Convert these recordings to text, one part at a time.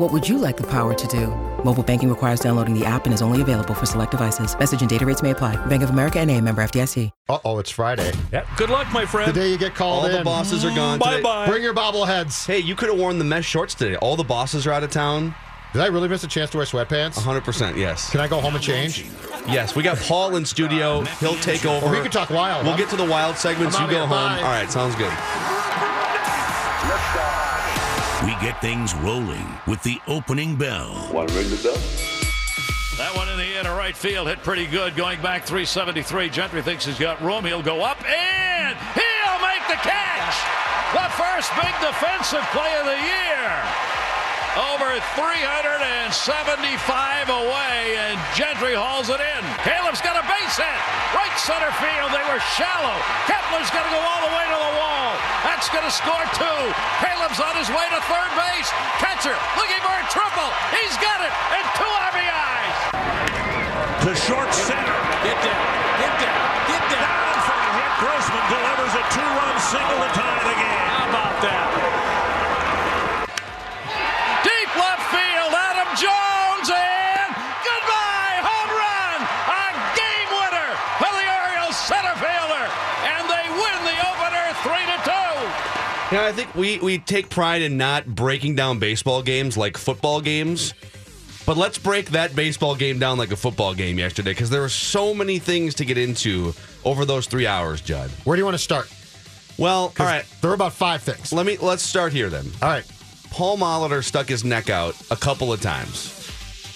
What would you like the power to do? Mobile banking requires downloading the app and is only available for select devices. Message and data rates may apply. Bank of America and a member FDIC. Uh oh, it's Friday. Yeah. Good luck, my friend. The day you get called All in. the bosses are gone. Bye today. bye. Bring your bobbleheads. Hey, you could have worn the mesh shorts today. All the bosses are out of town. Did I really miss a chance to wear sweatpants? 100%, yes. Can I go home and change? Yes, we got Paul in studio. He'll take over. Or we could talk wild. We'll I'm- get to the wild segments. You go here. home. Bye. All right, sounds good. We get things rolling with the opening bell. Want to ring the bell? That one in the air to right field hit pretty good. Going back 373. Gentry thinks he's got room. He'll go up and he'll make the catch. The first big defensive play of the year. Over 375 away, and Gentry hauls it in. Caleb's got a base hit. Right center field. They were shallow. Kepler's going to go all the way to the wall. That's going to score two. Caleb's on his way to third base. Catcher looking for a triple. He's got it, and two RBIs. To short center. Get down. Get down. Get down. Down for a hit. Grossman delivers a two-run single to tie the game. How about that? I think we, we take pride in not breaking down baseball games like football games. But let's break that baseball game down like a football game yesterday because there were so many things to get into over those three hours, Judd. Where do you want to start? Well, all right. There were about five things. Let me let's start here then. All right. Paul Molitor stuck his neck out a couple of times.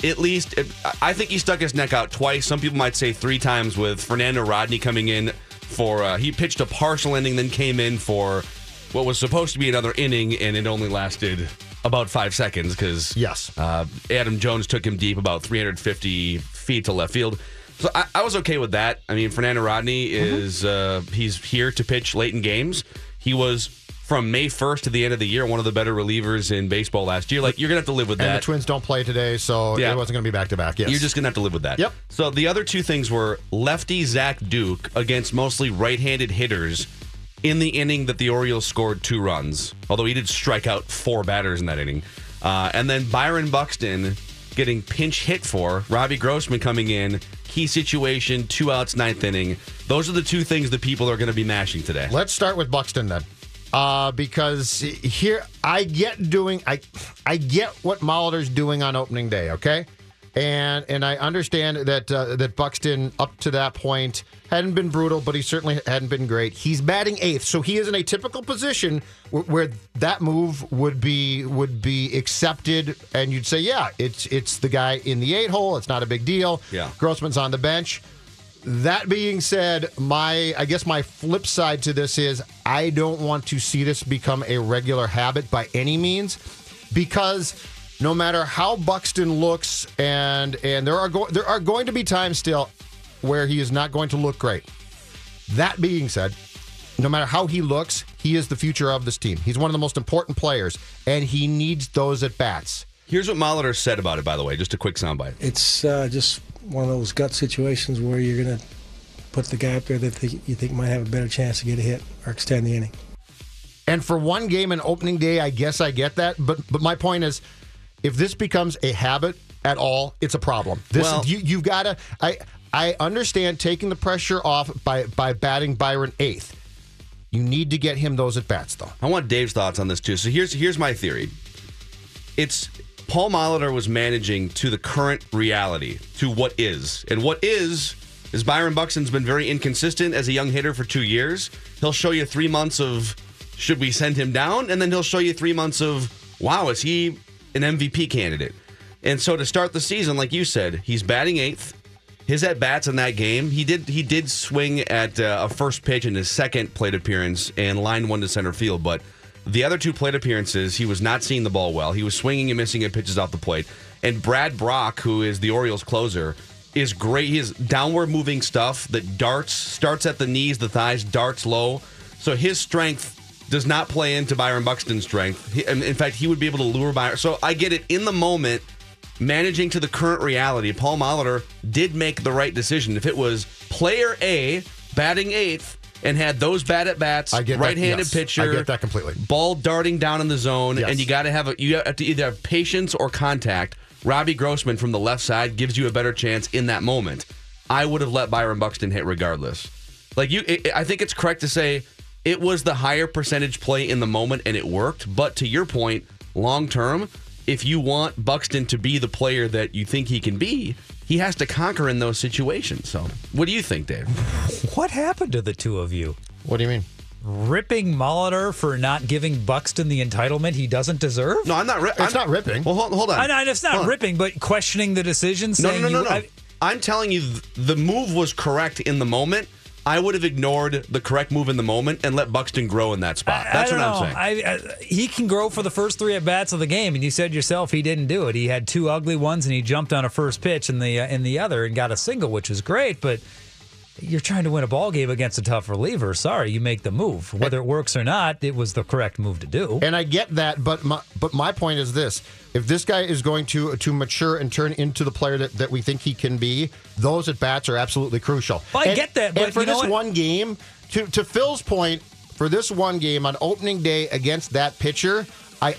At least, I think he stuck his neck out twice. Some people might say three times with Fernando Rodney coming in for, uh, he pitched a partial inning, then came in for what was supposed to be another inning, and it only lasted about five seconds because Yes. uh, Adam Jones took him deep about 350 feet to left field. So I, I was okay with that. I mean, Fernando Rodney Mm-hmm. is uh, he's here to pitch late in games. He was from May 1st to the end of the year one of the better relievers in baseball last year. Like you're gonna have to live with And that. the Twins don't play today, so Yeah. it wasn't going to be back to back. Yes. You're just gonna have to live with that. Yep. So the other two things were lefty Zach Duke against mostly right-handed hitters in the inning that the Orioles scored two runs. Although he did strike out four batters in that inning, uh, and then Byron Buxton getting pinch hit for. Robbie Grossman coming in, key situation, two outs, ninth inning. Those are the two things that people are going to be mashing today. Let's start with Buxton then. Uh, because here I get doing I I get what Molitor's doing on opening day, okay? And and I understand that uh, that Buxton up to that point hadn't been brutal, but he certainly hadn't been great. He's batting eighth, so he is in a typical position where, where that move would be would be accepted, and you'd say, yeah, it's it's the guy in the eight hole. It's not a big deal. Yeah. Grossman's on the bench. That being said, my I guess my flip side to this is I don't want to see this become a regular habit by any means because no matter how Buxton looks and and there are go- there are going to be times still where he is not going to look great. That being said, no matter how he looks, he is the future of this team. He's one of the most important players and he needs those at bats. Here's what Molitor said about it, by the way. Just a quick soundbite. It's uh, just one of those gut situations where you're going to put the guy up there that think, you think might have a better chance to get a hit or extend the inning. And for one game and opening day, I guess I get that. But but my point is, if this becomes a habit at all, it's a problem. This Well- you you've got to. I I understand taking the pressure off by by batting Byron eighth. You need to get him those at bats though. I want Dave's thoughts on this too. So here's here's my theory. It's Paul Molitor was managing to the current reality, to what is, and what is is Byron Buxton's been very inconsistent as a young hitter for two years. He'll show you three months of Should we send him down? And then he'll show you three months of, wow, is he an MVP candidate? And so to start the season, like you said, he's batting eighth. His at bats in that game, he did he did swing at uh, a first pitch in his second plate appearance and line one to center field, but the other two plate appearances, he was not seeing the ball well. He was swinging and missing at pitches off the plate. And Brad Brach, who is the Orioles closer, is great. Has downward moving stuff that darts, starts at the knees, the thighs, darts low. So his strength does not play into Byron Buxton's strength. He, in fact, he would be able to lure Byron. So I get it in the moment managing to the current reality, Paul Molitor did make the right decision. If it was player A batting eighth and had those bad at bats, I get that, right-handed yes. pitcher, I get that completely. ball darting down in the zone, Yes. and you got to have a you have to either have patience or contact. Robbie Grossman from the left side gives you a better chance in that moment. I would have let Byron Buxton hit regardless. Like you, I I think it's correct to say it was the higher percentage play in the moment and it worked. But to your point, long term, if you want Buxton to be the player that you think he can be, he has to conquer in those situations. So, what do you think, Dave? What happened to the two of you? What do you mean? Ripping Molitor for not giving Buxton the entitlement he doesn't deserve? No, I'm not. Ri- It's I'm, not ripping. Well, hold, hold on. I know it's not Hold on. ripping, but questioning the decision. No, Saying no, no, you, no, no. I- I'm telling you, th- the move was correct in the moment. I would have ignored the correct move in the moment and let Buxton grow in that spot. That's I what I'm know. saying. I, I, he can grow for the first three at bats of the game, and you said yourself he didn't do it. He had two ugly ones, and he jumped on a first pitch in the uh, in the other and got a single, which is great. But you're trying to win a ball game against a tough reliever. Sorry, you make the move. Whether it works or not, it was the correct move to do. And I get that, but my but my point is this: if this guy is going to to mature and turn into the player that, that we think he can be, those at bats are absolutely crucial. Well, I And- get that, but for this one game, to to Phil's point, for this one game on opening day against that pitcher, I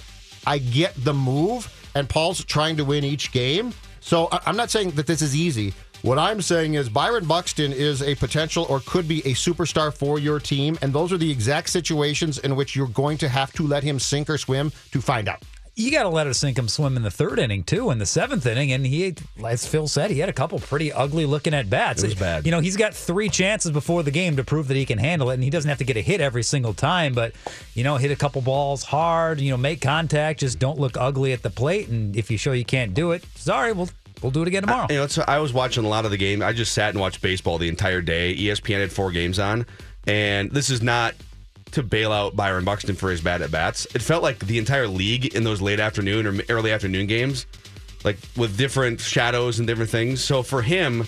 I get the move, and Paul's trying to win each game. So I'm not saying that this is easy. What I'm saying is Byron Buxton is a potential or could be a superstar for your team, and those are the exact situations in which you're going to have to let him sink or swim to find out. you got to let it sink him swim in the third inning too, in the seventh inning, and he, as Phil said, he had a couple pretty ugly looking at bats. It was bad. You know, he's got three chances before the game to prove that he can handle it, and he doesn't have to get a hit every single time. But you know, hit a couple balls hard. You know, make contact. Just don't look ugly at the plate. And if you show you can't do it, sorry, we'll we'll do it again tomorrow. You know, I was watching a lot of the game. I just sat and watched baseball the entire day. ESPN had four games on, and this is not to bail out Byron Buxton for his bad at bats. It felt like the entire league in those late afternoon or early afternoon games, like with different shadows and different things. So for him,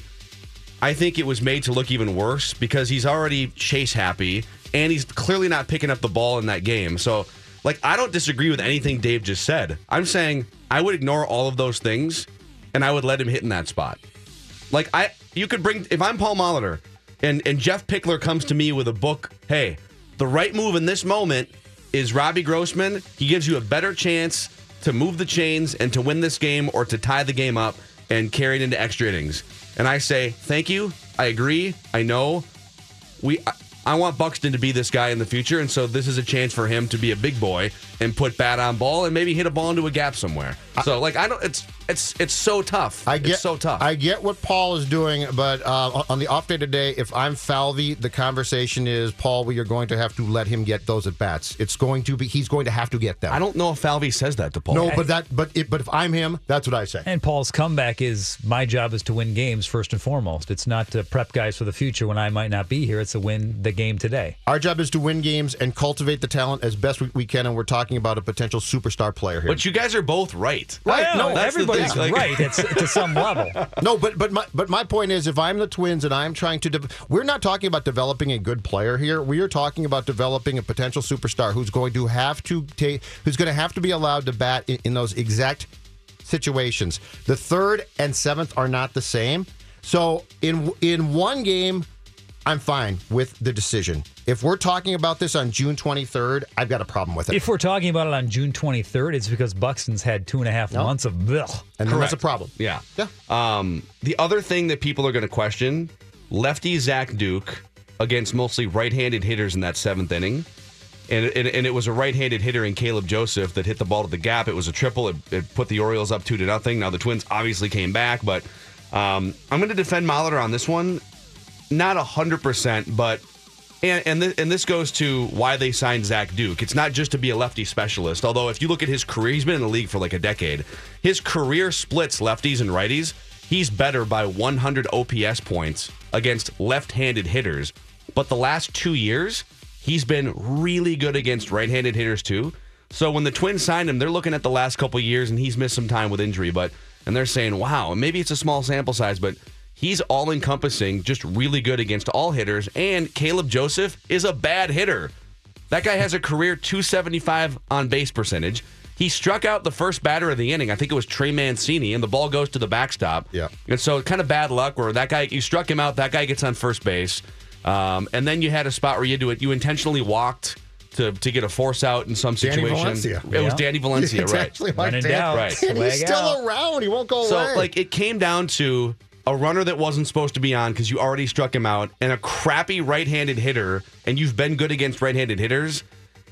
I think it was made to look even worse because he's already chase happy and he's clearly not picking up the ball in that game. So, like, I don't disagree with anything Dave just said. I'm saying I would ignore all of those things and I would let him hit in that spot. Like, I, you could bring, if I'm Paul Molitor and, and Jeff Pickler comes to me with a book, hey, the right move in this moment is Robbie Grossman. He gives you a better chance to move the chains and to win this game or to tie the game up and carry it into extra innings. And I say, thank you. I agree. I know. We. I, I want Buxton to be this guy in the future, and so this is a chance for him to be a big boy and put bat on ball and maybe hit a ball into a gap somewhere. So, like, I don't. It's it's it's so tough. I get it's so tough. I get what Paul is doing, but uh, on the off day today, if I'm Falvey, the conversation is Paul. We are going to have to let him get those at bats. It's going to be. He's going to have to get them. I don't know if Falvey says that to Paul. No, but that. But it, but if I'm him, that's what I say. And Paul's comeback is my job is to win games first and foremost. It's not to prep guys for the future when I might not be here. It's to win the game today. Our job is to win games and cultivate the talent as best we, we can, and we're talking about a potential superstar player here. But you guys are both right. Right, no, that's like- right. It's to some level. No, but but my but my point is, if I'm the Twins and I'm trying to, de- we're not talking about developing a good player here. We are talking about developing a potential superstar who's going to have to take, who's going to have to be allowed to bat in, in those exact situations. The third and seventh are not the same. So in in one game, I'm fine with the decision. If we're talking about this on June 23rd, I've got a problem with it, If we're talking about it on June 23rd, it's because Buxton's had two and a half months of bill, and that's a problem. Yeah. Yeah. Um, the other thing that people are going to question lefty Zach Duke against mostly right handed hitters in that seventh inning. And it, and it was a right handed hitter in Caleb Joseph that hit the ball to the gap. It was a triple. It, it put the Orioles up two to nothing. Now the Twins obviously came back, but um, I'm going to defend Molitor on this one. Not a 100%, but And and, th- and this goes to why they signed Zach Duke. It's not just to be a lefty specialist. Although if you look at his career, he's been in the league for like a decade. His career splits lefties and righties. He's better by 100 OPS points against left-handed hitters. But the last two years, he's been really good against right-handed hitters too. So when the Twins signed him, they're looking at the last couple years, and he's missed some time with injury. But and they're saying, wow, maybe it's a small sample size, but he's all encompassing, just really good against all hitters. And Caleb Joseph is a bad hitter. That guy has a career 275 on base percentage. He struck out the first batter of the inning. I think it was Trey Mancini, and the ball goes to the backstop. Yeah. And so kind of bad luck where that guy, you struck him out, that guy gets on first base. Um, and then you had a spot where you do it, you intentionally walked to, to get a force out in some Danny situation. Valencia. It was Danny Valencia, It's right? actually When like in Dan- Right. And he's still out. around. He won't go So, away. like, it came down to a runner that wasn't supposed to be on because you already struck him out, and a crappy right-handed hitter, and you've been good against right-handed hitters.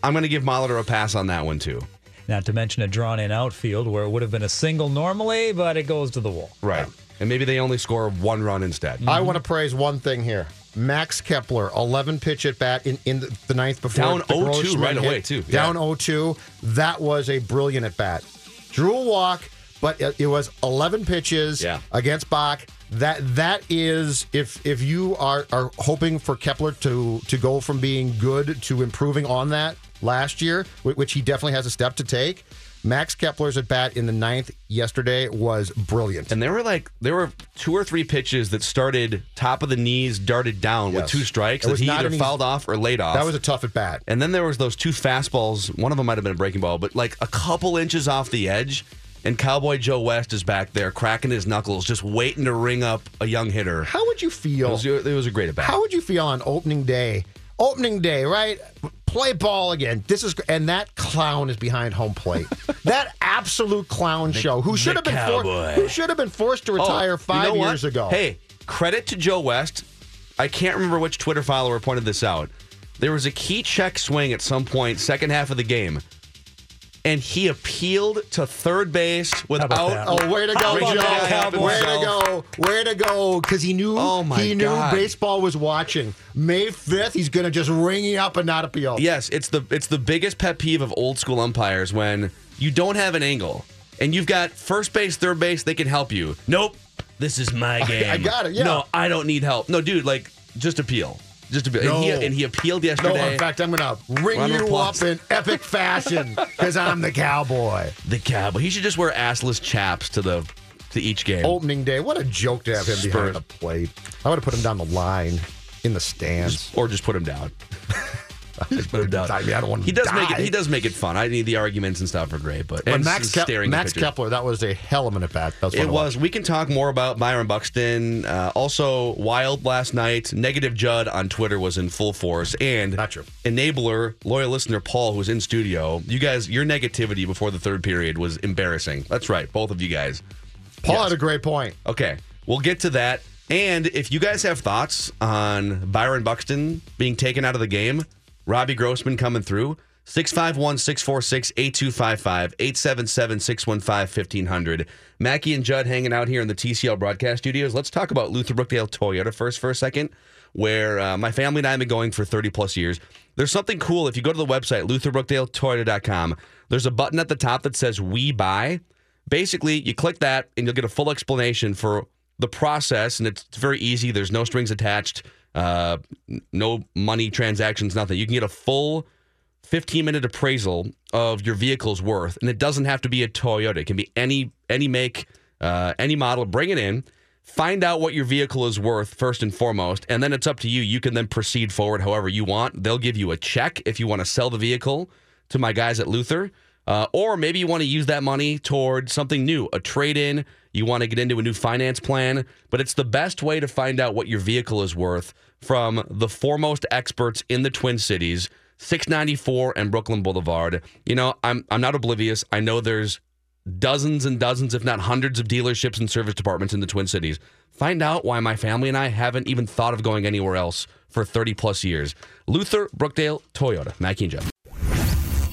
I'm going to give Molitor a pass on that one too. Not to mention a drawn in outfield where it would have been a single normally, but it goes to the wall. Right. And maybe they only score one run instead. I want to praise one thing here. Max Kepler, 11 pitch at bat in, in the, the ninth before Down the 0-2 Grossman oh right hit. away, too. Yeah. Down 0-2. That was a brilliant at bat. Drew a walk, but it, it was 11 pitches Yeah. against Brach. That that is if if you are are hoping for Kepler to to go from being good to improving on that last year, which he definitely has a step to take. Max Kepler's at bat in the ninth yesterday was brilliant. And there were like there were two or three pitches that started top of the knees, darted down with two strikes that he either an easy- fouled off or laid off. that was a tough at bat. And then there was those two fastballs. One of them might have been a breaking ball, but like a couple inches off the edge. And Cowboy Joe West is back there cracking his knuckles, just waiting to ring up a young hitter. How would you It feel? was, it was a great at bat. How would you feel on opening day? Opening day, right? Play ball again. This is and that clown is behind home plate. that absolute clown show. Who should have been for, who should have been forced to oh, retire Oh, you five know what? years ago. Hey, credit to Joe West. I can't remember which Twitter follower pointed this out. There was a key check swing at some point, second half of the game, and he appealed to third base without. that? Oh, way to go, How about that, Joe! Cowboy? Way to go! Way to go! Because he knew Oh, my he knew God. baseball was watching. May fifth, he's going to just ring you up and not appeal. Yes, it's the it's the biggest pet peeve of old school umpires when you don't have an angle and you've got first base, third base, they can help you. Nope, this is my game. I got it, yeah. No, I don't need help. No, dude, like just appeal, just appeal. And, he, and he appealed No, yesterday. in fact, I'm going to ring Round you up in epic fashion because I'm the cowboy. the cowboy. He should just wear assless chaps to the to each game. opening day. What a joke to have him Spurs. behind the plate. I would have put him down the line in the stands. or just put him down. Just put him down. I mean, I don't want He does make it. He does make it fun. I need the arguments and stuff are great, but and Max, staring Max. Kepler, that was a hell of an at bat. That was fun It was. We can talk more about Byron Buxton. Uh, also, wild last night. Negative Judd on Twitter was in full force, and Not true. enabler loyal listener Paul, who's in studio. You guys, your negativity before the third period was embarrassing. That's right, both of you guys. Paul Yes. had a great point. Okay, we'll get to that. And if you guys have thoughts on Byron Buxton being taken out of the game, Robbie Grossman coming through, 651 646 8255 877 615 1500. Mackey and Judd hanging out here in the TCF broadcast studios. Let's talk about Luther Brookdale Toyota first for a second, where uh, my family and I have been going for 30 plus years. There's something cool. If you go to the website, lutherbrookdaletoyota.com, there's a button at the top that says We Buy. Basically, you click that and you'll get a full explanation for the process, and it's very easy. There's no strings attached, uh, no money transactions, nothing. You can get a full 15 minute appraisal of your vehicle's worth, and it doesn't have to be a Toyota. It can be any any make, uh, any model. Bring it in, find out what your vehicle is worth first and foremost, and then it's up to you. You can then proceed forward however you want. They'll give you a check if you want to sell the vehicle to my guys at Luther. Uh, or maybe you want to use that money toward something new, a trade in. You want to get into a new finance plan, but it's the best way to find out what your vehicle is worth from the foremost experts in the Twin Cities, 694 and Brooklyn Boulevard. You know, I'm I'm not oblivious. I know there's dozens and dozens, if not hundreds, of dealerships and service departments in the Twin Cities. Find out why my family and I haven't even thought of going anywhere else for 30 plus years. Luther, Brookdale, Toyota, Mackey and Jeff.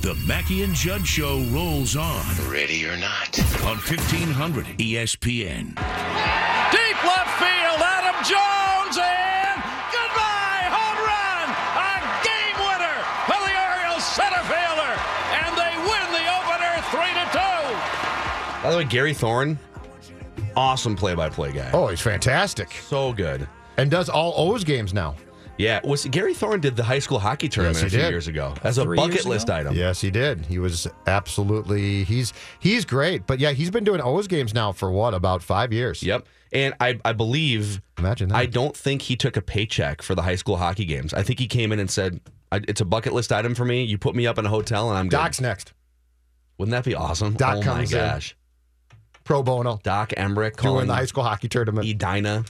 The Mackey and Judd Show rolls on. Ready or not. On 1500 ESPN. Deep left field, Adam Jones, and goodbye, home run! A game winner for the Orioles center fielder, and they win the opener 3 to 2. By the way, Gary Thorne, awesome play by play guy. Oh, he's fantastic. So good. And does all O's games now. Yeah, was Gary Thorne did the high school hockey tournament Yes, a few did. years ago as a Three bucket list ago? item. Yes, he did. He was absolutely he's he's great. But yeah, he's been doing O's games now for what about five years? Yep. And I, I believe Imagine that. I don't think he took a paycheck for the high school hockey games. I think he came in and said, I, "It's a bucket list item for me. You put me up in a hotel, and I'm good." Doc's next. Wouldn't that be awesome? Doc oh my comes in. gosh, Pro bono. Doc Emrick Doing calling the high school hockey tournament. Edina.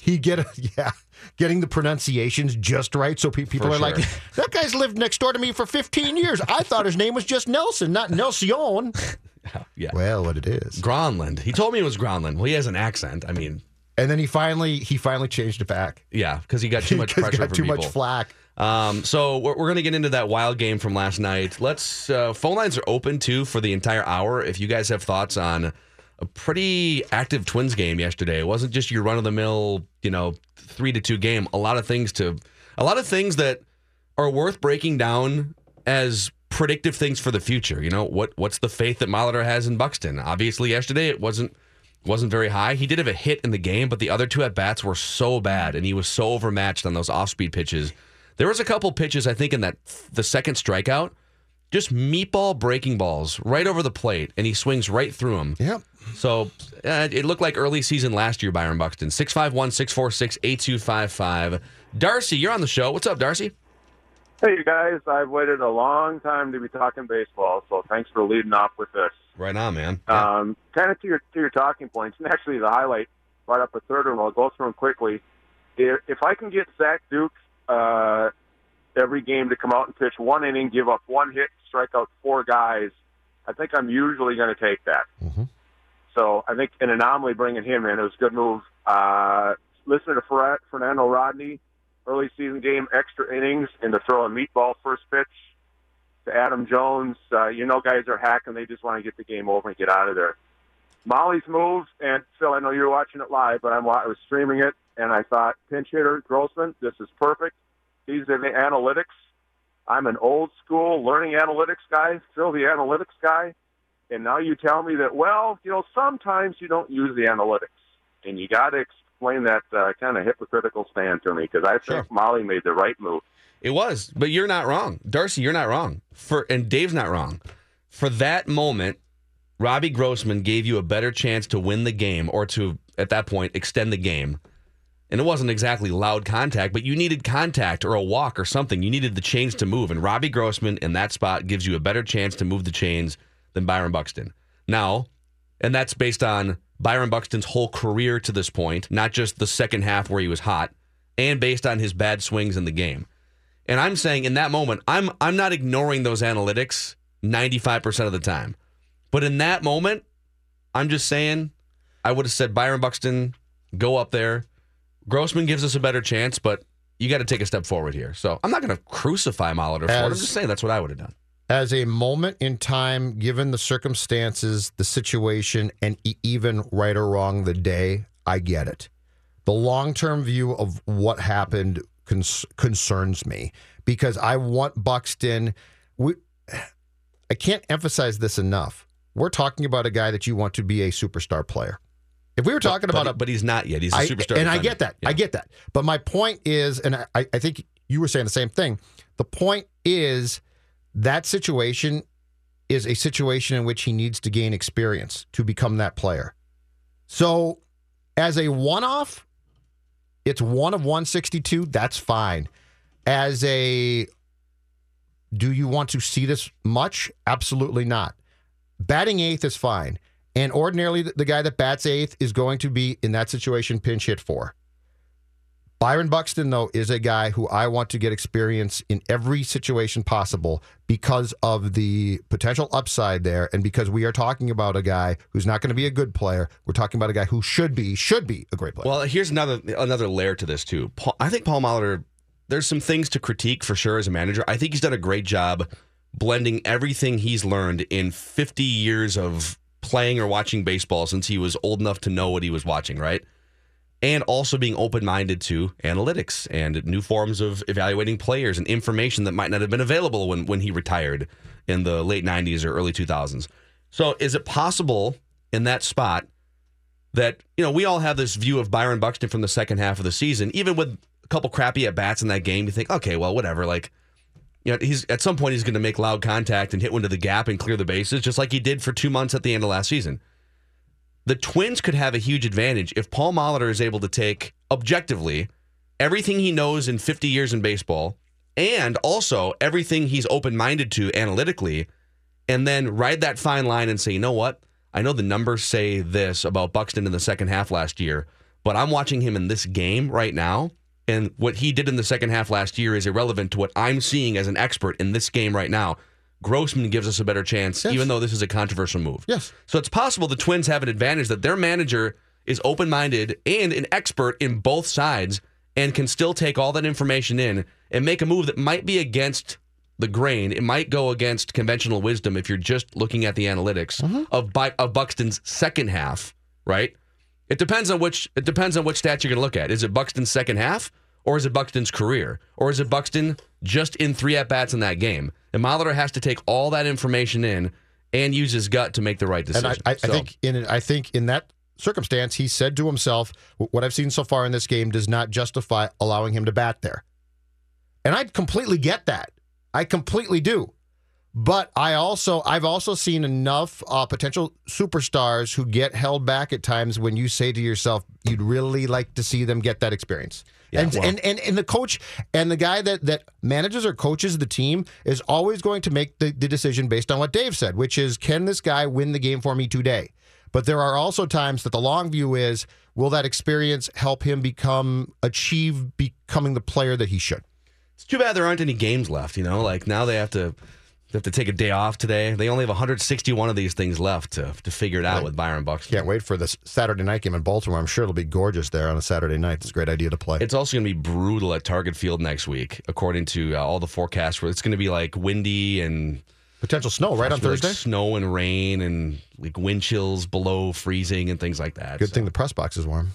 He get a, yeah, getting the pronunciations just right. So pe- people For are like, that guy's lived next door to me for 15 years. I thought his name was just Nelson, not Nelson. Yeah, Well, what it is. Gronland. He told me it was Gronland. Well, he has an accent. I mean, And then he finally he finally changed it back. yeah, because he got too much pressure got from too people. much flack. Um, so we're, we're going to get into that wild game from last night. Let's uh, phone lines are open too for the entire hour. If you guys have thoughts on a pretty active Twins game yesterday, it wasn't just your run of the mill, you know, three to two game. A lot of things to, a lot of things that are worth breaking down as predictive things for the future. You know, what what's the faith that Molitor has in Buxton? Obviously, yesterday it wasn't wasn't very high. He did have a hit in the game, but the other two at bats were so bad, and he was so overmatched on those off speed pitches. There was a couple pitches I think in that the second strikeout, just meatball breaking balls right over the plate, and he swings right through them. Yep. So uh, it looked like early season last year, Byron Buxton. 651 646 8255. Darcy, you're on the show. What's up, Darcy? Hey, you guys, I've waited a long time to be talking baseball, so thanks for leading off with this. Right on, man. Um, kind of to your to your talking points, and actually the highlight right up a third one. I'll go through them quickly. If, if I can get Zach Duke uh, every game to come out and pitch one inning, give up one hit, strike out four guys, I think I'm usually going to take that. So I think an anomaly bringing him in it was a good move. Uh, listening to Fernando Rodney, early season game, extra innings, and to throw a meatball first pitch to Adam Jones. Uh, you know, guys are hacking; they just want to get the game over and get out of there. Molly's move, and Phil, I know you're watching it live, but I'm, I was streaming it, and I thought, pinch hitter Grossman, this is perfect. These are the analytics. I'm an old school learning analytics guy, Phil, the analytics guy, and now you tell me that, well, you know, sometimes you don't use the analytics, and you got to explain that uh, kind of hypocritical stand to me because I think Molly made the right move. It was, but you're not wrong, Darcy. You're not wrong. For and Dave's not wrong. For that moment, Robbie Grossman gave you a better chance to win the game, or to at that point extend the game. And it wasn't exactly loud contact, but you needed contact or a walk or something. You needed the chains to move, and Robbie Grossman in that spot gives you a better chance to move the chains than Byron Buxton. Now, and that's based on Byron Buxton's whole career to this point, not just the second half where he was hot, and based on his bad swings in the game. And I'm saying in that moment, I'm I'm not ignoring those analytics 95% of the time. But in that moment, I'm just saying I would have said Byron Buxton, go up there. Grossman gives us a better chance, but you got to take a step forward here. So I'm not going to crucify Molitor for it. I'm just saying that's what I would have done. As a moment in time, given the circumstances, the situation, and e- even right or wrong the day, I get it. The long term view of what happened cons- concerns me because I want Buxton. We, I can't emphasize this enough. We're talking about a guy that you want to be a superstar player. If we were talking but, about but, a but he's not yet. He's a superstar. and I get that. I get that. But my point is, and I, I think you were saying the same thing. The point is that situation is a situation in which he needs to gain experience to become that player. So, as a one off, it's one of 162. That's fine. As a, do you want to see this much? Absolutely not. Batting eighth is fine. And ordinarily, the guy that bats eighth is going to be in that situation pinch hit for. Byron Buxton, though, is a guy who I want to get experience in every situation possible because of the potential upside there, and because we are talking about a guy who's not going to be a good player. We're talking about a guy who should be should be a great player. Well, here's another another layer to this too. Paul, I think Paul Molitor. There's some things to critique for sure as a manager. I think he's done a great job blending everything he's learned in 50 years of playing or watching baseball since he was old enough to know what he was watching, right? And also being open minded to analytics and new forms of evaluating players and information that might not have been available when, when he retired. in the late 90s or early 2000s. So is it possible in that spot that, you know, we all have this view of Byron Buxton from the second half of the season, even with a couple crappy at bats in that game, you think, okay, well, whatever. Like, you know, he's at some point he's going to make loud contact and hit one to the gap and clear the bases, just like he did for two months at the end of last season. The Twins could have a huge advantage if Paul Molitor is able to take objectively everything he knows in 50 years in baseball and also everything he's open minded to analytically, and then ride that fine line and say, you know what? I know the numbers say this about Buxton in the second half last year, but I'm watching him in this game right now. And what he did in the second half last year is irrelevant to what I'm seeing as an expert in this game right now. Grossman gives us a better chance, Yes. even though this is a controversial move. Yes. So it's possible the Twins have an advantage that their manager is open minded and an expert in both sides and can still take all that information in and make a move that might be against the grain. It might go against conventional wisdom if you're just looking at the analytics mm-hmm. of, Bi- of Buxton's second half, right? It depends on which it depends on which stats you're going to look at. Is it Buxton's second half, or is it Buxton's career, or is it Buxton just in three at bats in that game? And Molitor has to take all that information in and use his gut to make the right decision. I, I, So- I think in I think in that circumstance, he said to himself, "What I've seen so far in this game does not justify allowing him to bat there." And I completely get that. I completely do. But I also I've also seen enough uh, potential superstars who get held back at times when you say to yourself, "You'd really like to see them get that experience." and, well- and and and the coach and the guy that that manages or coaches the team is always going to make the, the decision based on what Dave said, which is, can this guy win the game for me today? But there are also times that the long view is, will that experience help him become achieve becoming the player that he should? It's too bad there aren't any games left. You know, like now they have to they have to take a day off today. They only have 161 of these things left to to figure it out with Byron Buxton. Can't wait for this Saturday night game in Baltimore. I'm sure it'll be gorgeous there on a Saturday night. It's a great idea to play. It's also going to be brutal at Target Field next week, according to uh, all the forecasts. Where it's going to be like windy and Potential snow right on possibly, like, Thursday. snow and rain and like wind chills below freezing and things like that. Good So, thing the press box is warm.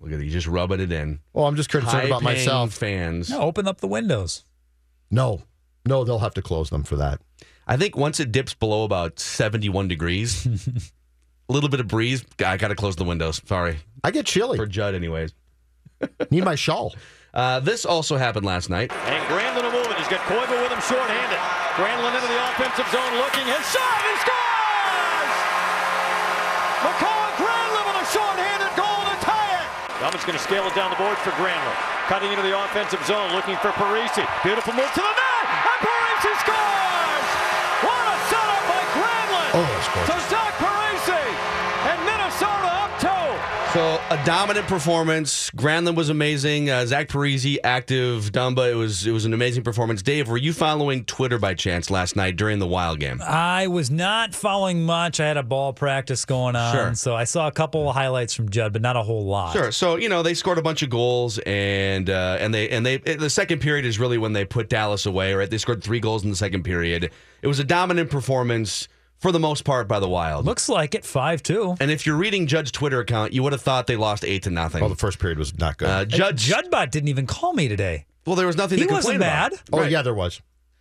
Look at it. you, just rubbing it in. Well, I'm just concerned about High-paying myself. Fans. No, open up the windows. No, no, they'll have to close them for that. I think once it dips below about 71 degrees, a little bit of breeze, I got to close the windows. Sorry. I get chilly. For Judd, anyways. Need my shawl. Uh, this also happened last night. And Granlund will move. He's got Koivu with him short-handed. Granlund into the offensive zone looking. His shot, he scores! Mikael Granlund with a short-handed goal to tie it. Dummins going to scale it down the board for Granlund. Cutting into the offensive zone, looking for Parise. Beautiful move to the net, Oh, that's gorgeous. To Zach Parise, and Minnesota up two. So a dominant performance. Granlund was amazing. Uh, Zach Parise active. Dumba. It was it was an amazing performance. Dave, were you following Twitter by chance last night during the Wild game? I was not following much. I had a ball practice going on, Sure. so I saw a couple of highlights from Judd, but not a whole lot. Sure. So you know they scored a bunch of goals, and uh, and they and they the second period is really when they put Dallas away. Right, they scored three goals in the second period. It was a dominant performance for the most part by the Wild. Looks like it, five two. And if you're reading Judge's Twitter account, you would have thought they lost eight to nothing. Well, the first period was not good. uh, Judge, Judbot didn't even call me today. well, there was nothing He to complain wasn't mad. about. oh Right. yeah, there was.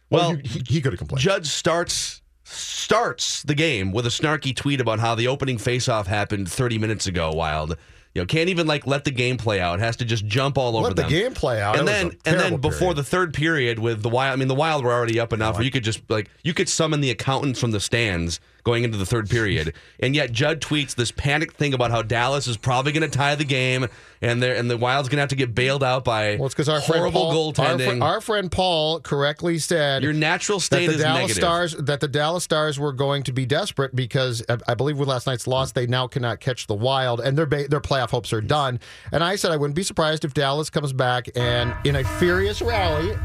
Well, Well, he, he could have complained. Judge starts starts the game with a snarky tweet about how the opening faceoff happened 30 minutes ago. Wild, you know, can't even like let the game play out. Has to just jump all over Let the game play out. And It then and then before period. the third period with the wild, I mean the Wild were already up enough where you could just like you could summon the accountants from the stands going into the third period, and yet Judd tweets this panicked thing about how Dallas is probably going to tie the game, and they and the Wild's going to have to get bailed out by Well, it's because our friend horrible Paul, our, goaltending. fr- our friend Paul correctly said Your natural that state the is Dallas negative. Stars that the Dallas Stars were going to be desperate because I- I believe with last night's loss they now cannot catch the Wild and their ba- their playoff hopes are done. And I said I wouldn't be surprised if Dallas comes back and in a furious rally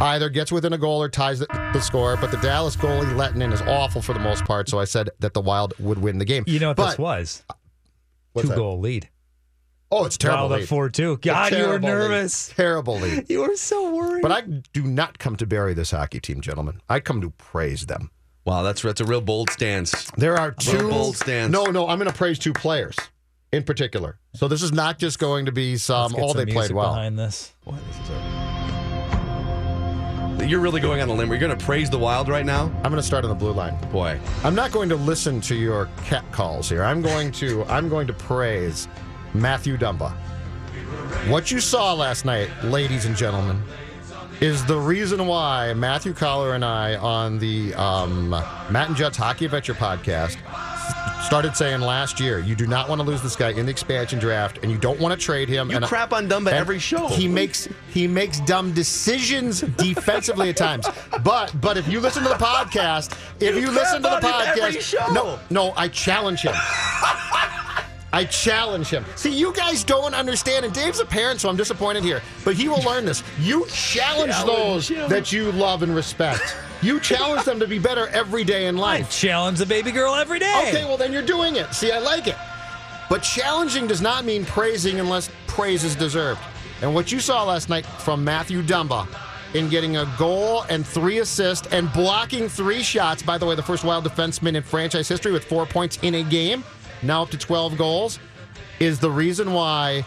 either gets within a goal or ties the, the score. But the Dallas goalie letting in is awful for the most part. So I said that the Wild would win the game. You know what but, this was? what's Two that? goal lead. Oh, it's terrible. Wild up lead. four two. God, you were terrible lead. nervous. Terrible lead. You were so worried. But I do not come to bury this hockey team, gentlemen. I come to praise them. Wow, that's that's a real bold stance. There are Little two bold stance. No, no, I'm going to praise two players in particular. So this is not just going to be Let's some get oh some they music played well. behind this. What? This is a- You're really going on a limb. You're going to praise the Wild right now? I'm going to start on the blue line. Boy. I'm not going to listen to your cat calls here. I'm going to I'm going to praise Matthew Dumba. What you saw last night, ladies and gentlemen, is the reason why Matthew Coller and I on the um, Matt and Judd's Hockey Adventure podcast started saying last year you do not want to lose this guy in the expansion draft and you don't want to trade him. You and crap on Dumba every show. He makes he makes dumb decisions defensively at times. But but if you listen to the podcast, if you, You listen to the podcast, no no, I challenge him. I challenge him. See, you guys don't understand, and Dave's a parent, so I'm disappointed here. But he will learn this. You challenge, Challenge those him. that you love and respect. You challenge them to be better every day in life. I challenge the baby girl every day. Okay, well then you're doing it. See, I like it. But challenging does not mean praising unless praise is deserved. And what you saw last night from Matthew Dumba in getting a goal and three assists and blocking three shots, by the way, the first wild defenseman in franchise history with four points in a game, now up to 12 goals, is the reason why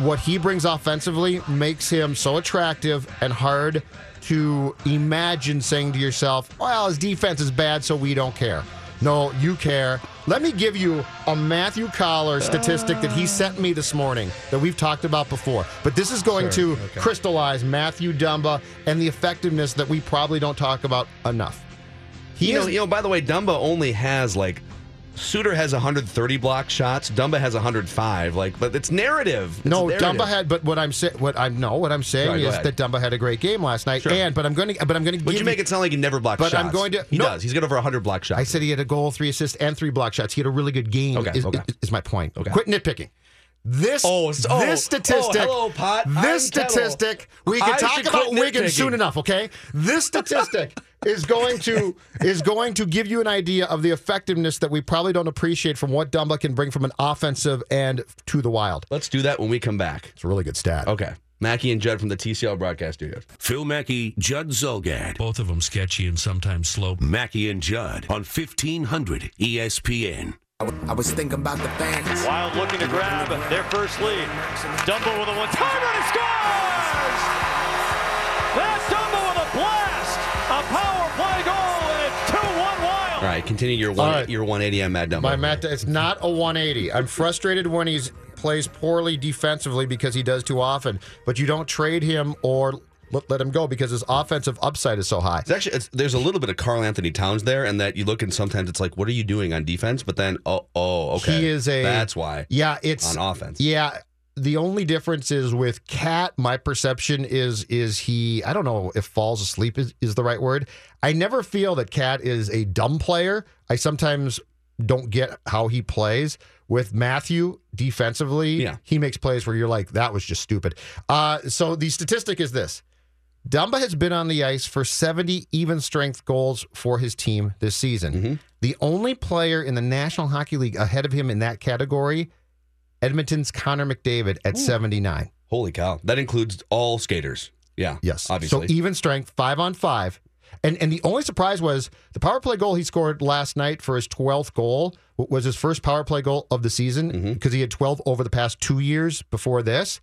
what he brings offensively makes him so attractive and hard to imagine saying to yourself, well, his defense is bad, so we don't care. No, you care. Let me give you a Matthew Coller statistic that he sent me this morning that we've talked about before. But this is going to crystallize Matthew Dumba and the effectiveness that we probably don't talk about enough. He You know, you know, by the way, Dumba only has like Suter has 130 block shots. Dumba has 105. Like, but it's narrative. It's No, narrative. Dumba had, but what I'm saying, what I'm no, what I'm saying go is ahead. that Dumba had a great game last night, Sure. and but I'm going to, but I'm going to. Would you make it sound like he never blocked But shots? I'm going to- He no. does. He's got over 100 block shots. I said he had a goal, three assists, and three block shots. He had a really good game. Okay, is, okay. is- is my point. Okay. Quit nitpicking. This Oh, oh, this oh, statistic. oh, hello, Pot. This I'm Kettle. statistic. We can I talk about Wigan soon enough. Okay. This statistic is going to is going to give you an idea of the effectiveness that we probably don't appreciate from what Dumba can bring from an offensive end to the Wild. Let's do that when we come back. It's a really good stat. Okay. Mackey and Judd from the TCF broadcast studios. Phil Mackey, Judd Zulgad. Both of them sketchy and sometimes slow. Mackey and Judd on E 1500 ESPN. I was thinking about the fans. Wild looking to grab their first lead. Dumba with a one-timer and he scores! All right, continue your one, right. your 180 on Matt Dumba. My Matt, it's not a 180. I'm frustrated when he plays poorly defensively because he does too often. But you don't trade him or let, let him go because his offensive upside is so high. It's actually, it's, there's a little bit of Karl-Anthony Towns there, and that you look and sometimes it's like, what are you doing on defense? But then, oh, oh, okay, He is a That's why. Yeah, it's on offense. Yeah, the only difference is with Cat. My perception is is he. I don't know if falls asleep is, is the right word. I never feel that Cat is a dumb player. I sometimes don't get how he plays. With Matthew defensively, Yeah. he makes plays where you're like, that was just stupid. Uh, so the statistic is this. Dumba has been on the ice for 70 even strength goals for his team this season. Mm-hmm. The only player in the National Hockey League ahead of him in that category, Edmonton's Connor McDavid at 79. Holy cow. That includes all skaters. Yeah. Yes. Obviously. So even strength, five on five. And and the only surprise was the power play goal he scored last night for his 12th goal was his first power play goal of the season Mm-hmm. because he had 12 over the past two years before this.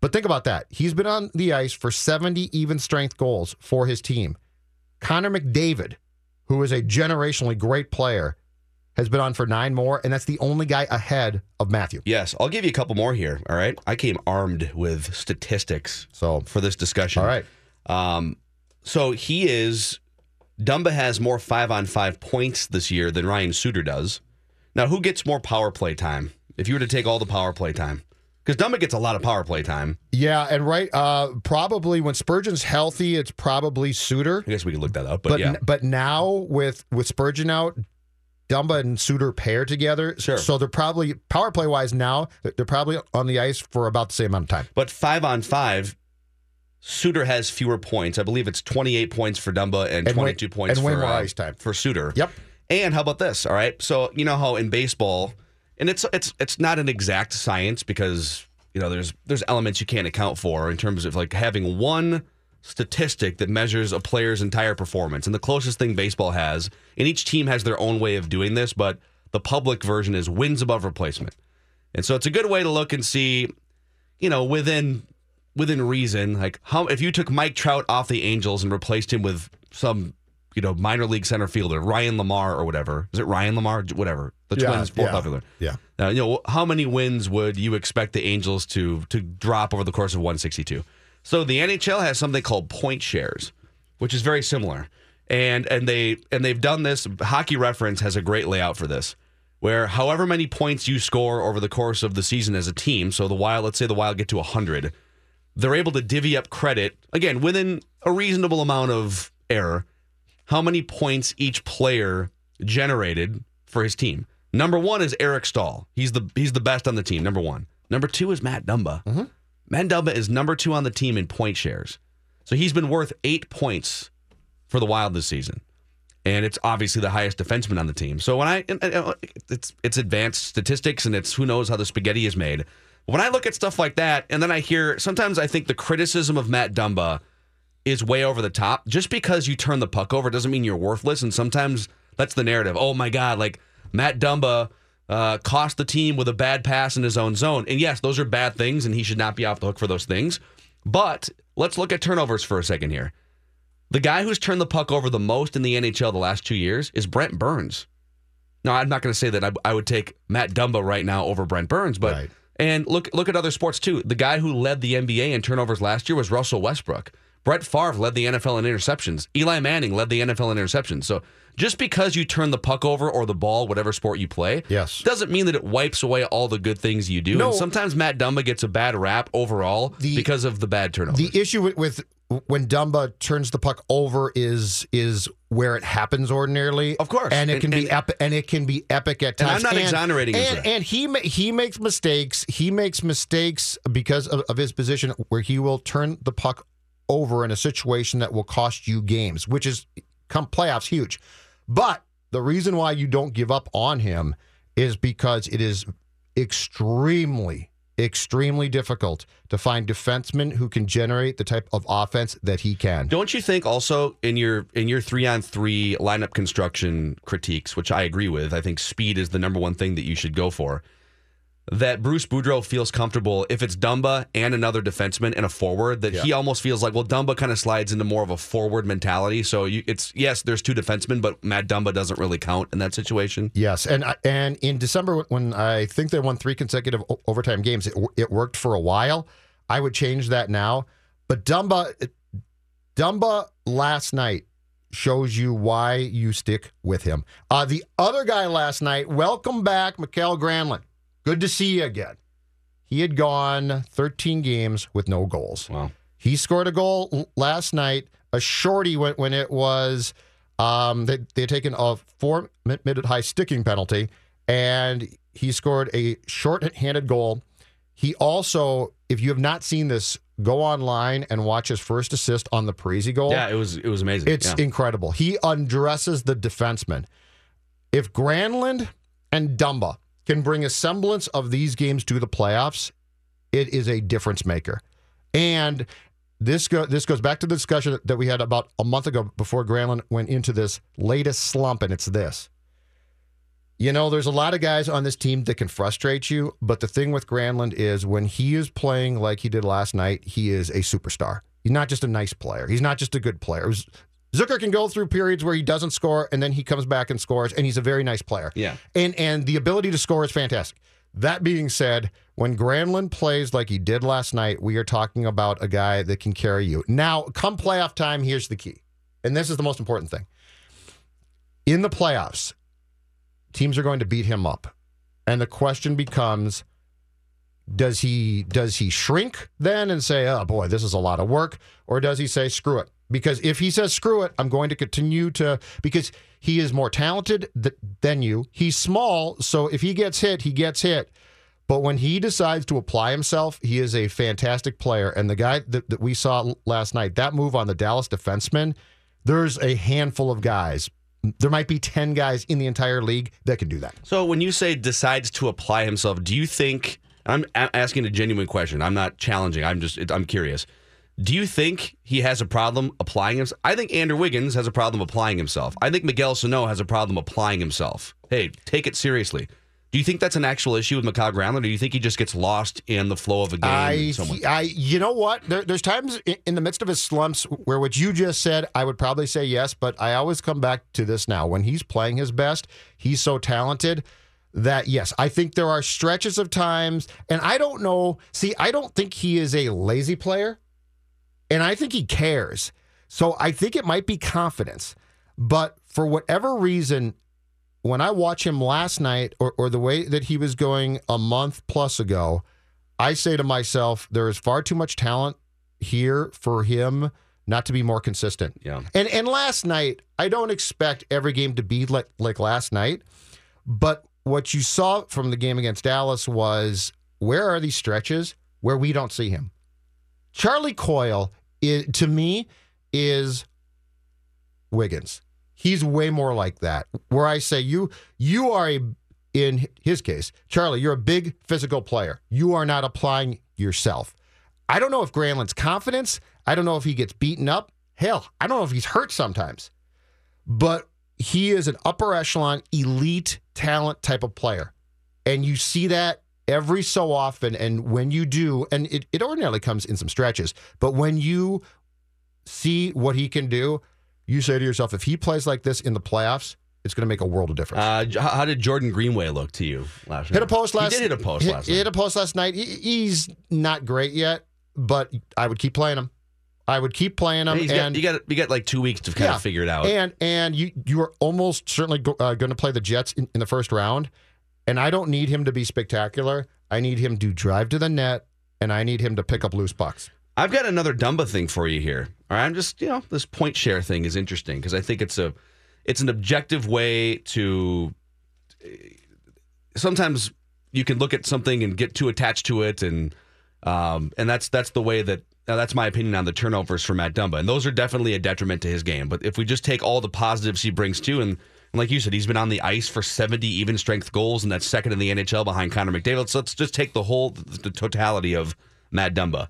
But think about that. He's been on the ice for 70 even strength goals for his team. Connor McDavid, who is a generationally great player, has been on for nine more, and that's the only guy ahead of Matthew. yes. I'll give you a couple more here. All right. I came armed with statistics So, for this discussion. all right. Um, so he is. Dumba has more five on five points this year than Ryan Suter does. Now, who gets more power play time? If you were to take all the power play time, because Dumba gets a lot of power play time. Yeah, and right, uh, probably when Spurgeon's healthy, it's probably Suter. I guess we could look that up, but, But yeah, but now with with Spurgeon out, Dumba and Suter pair together. Sure. So they're probably power play wise now. They're probably on the ice for about the same amount of time. but five on five, Suter has fewer points. I believe it's twenty eight points for Dumba and, And way- twenty two points and for more uh, ice time. for Suter. Yep. And how about this? All right. So you know how in baseball, and it's it's it's not an exact science because you know there's there's elements you can't account for in terms of like having one statistic that measures a player's entire performance. And the closest thing baseball has, and each team has their own way of doing this, but the public version is wins above replacement. And so it's a good way to look and see, you know, within within reason. Like how if you took Mike Trout off the Angels and replaced him with some you know minor league center fielder Ryan LaMarre or whatever. Is it Ryan LaMarre? Whatever. The Yeah, Twins fourth yeah, outfielder. yeah. Now, you know how many wins would you expect the Angels to to drop over the course of 162? So the NHL has something called point shares, which is very similar. And and they and they've done this. Hockey Reference has a great layout for this, where however many points you score over the course of the season as a team. So the Wild, let's say the Wild get to 100, they're able to divvy up credit again within a reasonable amount of error. How many points each player generated for his team? Number one is Eric Staal. He's the he's the best on the team. Number one. Number two is Matt Dumba. Matt Dumba is number two on the team in point shares. So he's been worth eight points for the Wild this season, and it's obviously the highest defenseman on the team. So when I and uh, it's it's advanced statistics and it's who knows how the spaghetti is made. When I look at stuff like that, and then I hear sometimes I think the criticism of Matt Dumba is way over the top. Just because you turn the puck over doesn't mean you're worthless. And sometimes that's the narrative. Oh my God, like Matt Dumba uh, cost the team with a bad pass in his own zone. And yes, those are bad things, and he should not be off the hook for those things. But let's look at turnovers for a second here. The guy who's turned the puck over the most in the NHL the last two years is Brent Burns. Now, I'm not going to say that I, I would take Matt Dumba right now over Brent Burns, but Right. and look look at other sports too. The guy who led the NBA in turnovers last year was Russell Westbrook. Brett Favre led the NFL in interceptions. Eli Manning led the NFL in interceptions. So just because you turn the puck over or the ball, whatever sport you play, Yes. doesn't mean that it wipes away all the good things you do. No. And sometimes Matt Dumba gets a bad rap overall The- because of the bad turnovers. The issue with, with when Dumba turns the puck over is is where it happens ordinarily, Of course. and it And- can be and- epic, and it can be epic at And times. I'm not exonerating him and, and he ma- he makes mistakes. He makes mistakes because of, of his position, where he will turn the puck over in a situation that will cost you games, which is come playoffs huge. But the reason why you don't give up on him is because it is extremely, extremely difficult to find defensemen who can generate the type of offense that he can. Don't you think also in your in your three on three lineup construction critiques, which I agree with, I think speed is the number one thing that you should go for. That Bruce Boudreau feels comfortable if it's Dumba and another defenseman and a forward. That he almost feels like well, Dumba kind of slides into more of a forward mentality. So you, it's yes, there's two defensemen, but Matt Dumba doesn't really count in that situation. Yes, and and in December when I think they won three consecutive overtime games, it, it worked for a while. I would change that now, but Dumba, Dumba last night shows you why you stick with him. Uh, the other guy last night, welcome back, Mikael Granlund. Good to see you again. He had gone 13 games with no goals. Wow. He scored a goal last night, a shorty when, when it was um, they they had taken a four mi- minute high sticking penalty, and he scored a short-handed goal. He also, if you have not seen this, go online and watch his first assist on the Parise goal. Yeah, it was it was amazing. It's Yeah. incredible. He undresses the defenseman. If Granlund and Dumba can bring a semblance of these games to the playoffs, it is a difference maker. And this go this goes back to the discussion that we had about a month ago before Granlund went into this latest slump, and it's this. You know, there's a lot of guys on this team that can frustrate you, but the thing with Granlund is when he is playing like he did last night, he is a superstar. He's not just a nice player. He's not just a good player. Zucker can go through periods where he doesn't score and then he comes back and scores, and he's a very nice player. Yeah. And and the ability to score is fantastic. That being said, when Granlund plays like he did last night, we are talking about a guy that can carry you. Now, come playoff time, here's the key. And this is the most important thing. In the playoffs, teams are going to beat him up. And the question becomes does he does he shrink then and say, "Oh boy, this is a lot of work," or does he say, "Screw it"? Because if he says "Screw it," I'm going to continue to because he is more talented th- than you. He's small, so if he gets hit, he gets hit. But when he decides to apply himself, he is a fantastic player. And the guy that, that we saw last night, that move on the Dallas defenseman, there's a handful of guys. There might be 10 guys in the entire league that can do that. So when you say decides to apply himself, do you think I'm asking a genuine question? I'm not challenging. I'm just I'm curious. Do you think he has a problem applying himself? I think Andrew Wiggins has a problem applying himself. I think Miguel Sano has a problem applying himself. Hey, take it seriously. Do you think that's an actual issue with Mikael Granlund, or do you think he just gets lost in the flow of a game? I. I, you know what? There, there's times in, in the midst of his slumps where what you just said, I would probably say yes, but I always come back to this now. When he's playing his best, he's so talented that yes, I think there are stretches of times, and I don't know. See, I don't think he is a lazy player, and I think he cares. So I think it might be confidence, but for whatever reason, when I watch him last night or, or the way that he was going a month plus ago, I say to myself, there is far too much talent here for him not to be more consistent. Yeah. And and last night, I don't expect every game to be like like last night, but what you saw from the game against Dallas was where are these stretches where we don't see him? Charlie Coyle is, to me is Wiggins. He's way more like that. Where I say you you are a in his case, Charlie, you're a big physical player. You are not applying yourself. I don't know if Granlund's confidence, I don't know if he gets beaten up. Hell, I don't know if he's hurt sometimes. But he is an upper echelon elite talent type of player. And you see that every so often. And when you do, and it, it ordinarily comes in some stretches, but when you see what he can do, you say to yourself, if he plays like this in the playoffs, it's going to make a world of difference. Uh, how did Jordan Greenway look to you last night? hit a post last. He did hit a post hit, last he night. hit a post last night. He- he's not great yet, but I would keep playing him. I would keep playing him. He's and got, you got you got like two weeks to kind Yeah. of figure it out. And and you you are almost certainly go, uh, going to play the Jets in, in the first round, and I don't need him to be spectacular. I need him to drive to the net, and I need him to pick up loose pucks. I've got another Dumba thing for you here. All right, I'm just you know this point share thing is interesting because I think it's a it's an objective way to. Sometimes you can look at something and get too attached to it, and um, and that's that's the way that that's my opinion on the turnovers for Matt Dumba, and those are definitely a detriment to his game. But if we just take all the positives he brings and, and like you said, he's been on the ice for 70 even strength goals, and that's second in the NHL behind Connor McDavid. So let's just take the whole the totality of Matt Dumba.